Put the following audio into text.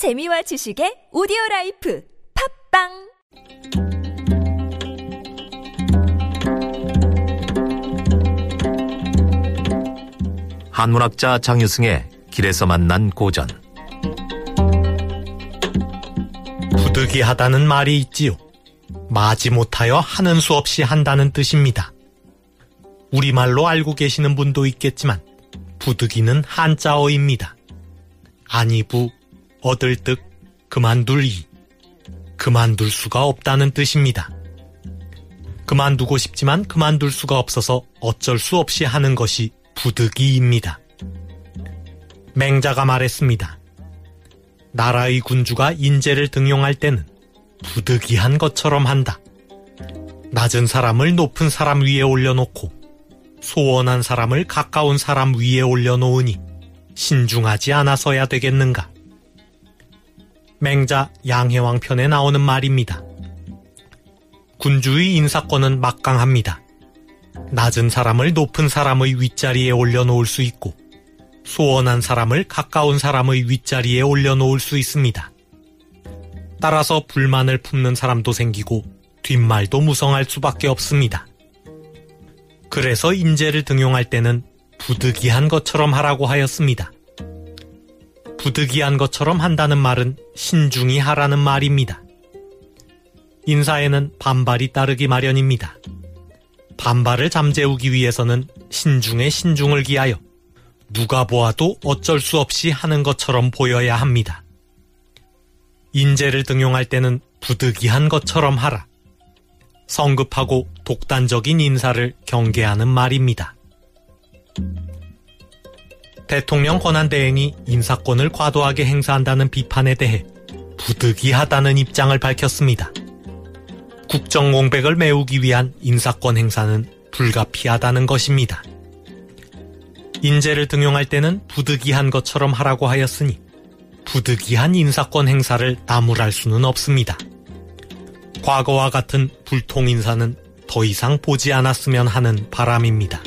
재미와 지식의 오디오 라이프 팟빵 한문학자 장유승의 길에서 만난 고전 부득이하다는 말이 있지요. 마지못하여 하는 수 없이 한다는 뜻입니다. 우리말로 알고 계시는 분도 있겠지만 부득이는 한자어입니다. 아니부, 얻을 득, 그만둘 이. 그만둘 수가 없다는 뜻입니다. 그만두고 싶지만 그만둘 수가 없어서 어쩔 수 없이 하는 것이 부득이입니다. 맹자가 말했습니다. 나라의 군주가 인재를 등용할 때는 부득이한 것처럼 한다. 낮은 사람을 높은 사람 위에 올려놓고 소원한 사람을 가까운 사람 위에 올려놓으니 신중하지 않아서야 되겠는가. 맹자 양해왕 편에 나오는 말입니다. 군주의 인사권은 막강합니다. 낮은 사람을 높은 사람의 윗자리에 올려놓을 수 있고 소원한 사람을 가까운 사람의 윗자리에 올려놓을 수 있습니다. 따라서 불만을 품는 사람도 생기고 뒷말도 무성할 수밖에 없습니다. 그래서 인재를 등용할 때는 부득이한 것처럼 하라고 하였습니다. 부득이한 것처럼 한다는 말은 신중히 하라는 말입니다. 인사에는 반발이 따르기 마련입니다. 반발을 잠재우기 위해서는 신중에 신중을 기하여 누가 보아도 어쩔 수 없이 하는 것처럼 보여야 합니다. 인재를 등용할 때는 부득이한 것처럼 하라. 성급하고 독단적인 인사를 경계하는 말입니다. 대통령 권한대행이 인사권을 과도하게 행사한다는 비판에 대해 부득이하다는 입장을 밝혔습니다. 국정 공백을 메우기 위한 인사권 행사는 불가피하다는 것입니다. 인재를 등용할 때는 부득이한 것처럼 하라고 하였으니 부득이한 인사권 행사를 나무랄 수는 없습니다. 과거와 같은 불통 인사는 더 이상 보지 않았으면 하는 바람입니다.